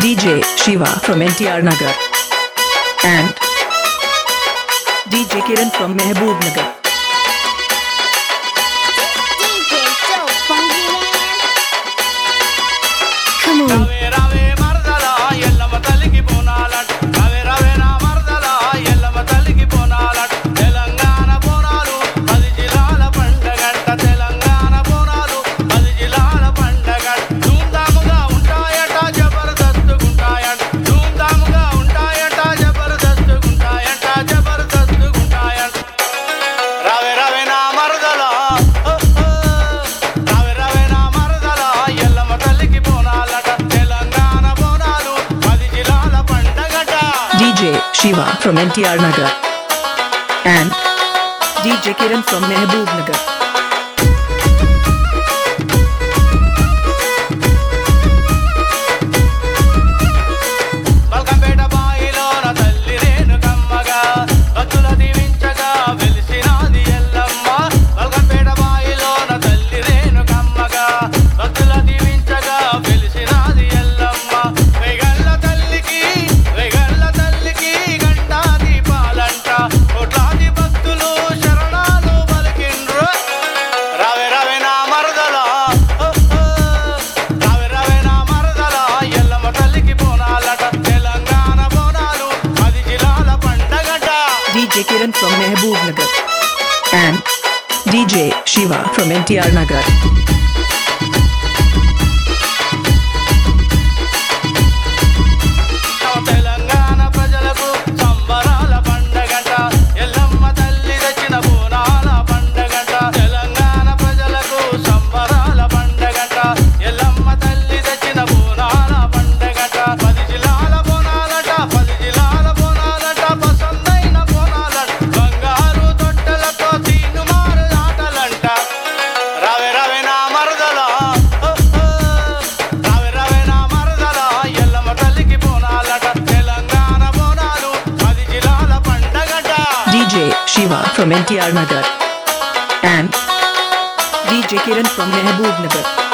DJ Shiva from NTR Nagar and DJ Kiran from Mehboob Nagar. Shiva from NTR Nagar and DJ Kiran from Mehboob Nagar. Kiran from Mehboob Nagar and DJ Shiva from NTR Nagar. Shiva from NTR Nagar and DJ Kiran from Mehboob Nagar.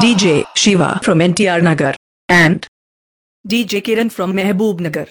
DJ Shiva from NTR Nagar and DJ Kiran from Mehboob Nagar.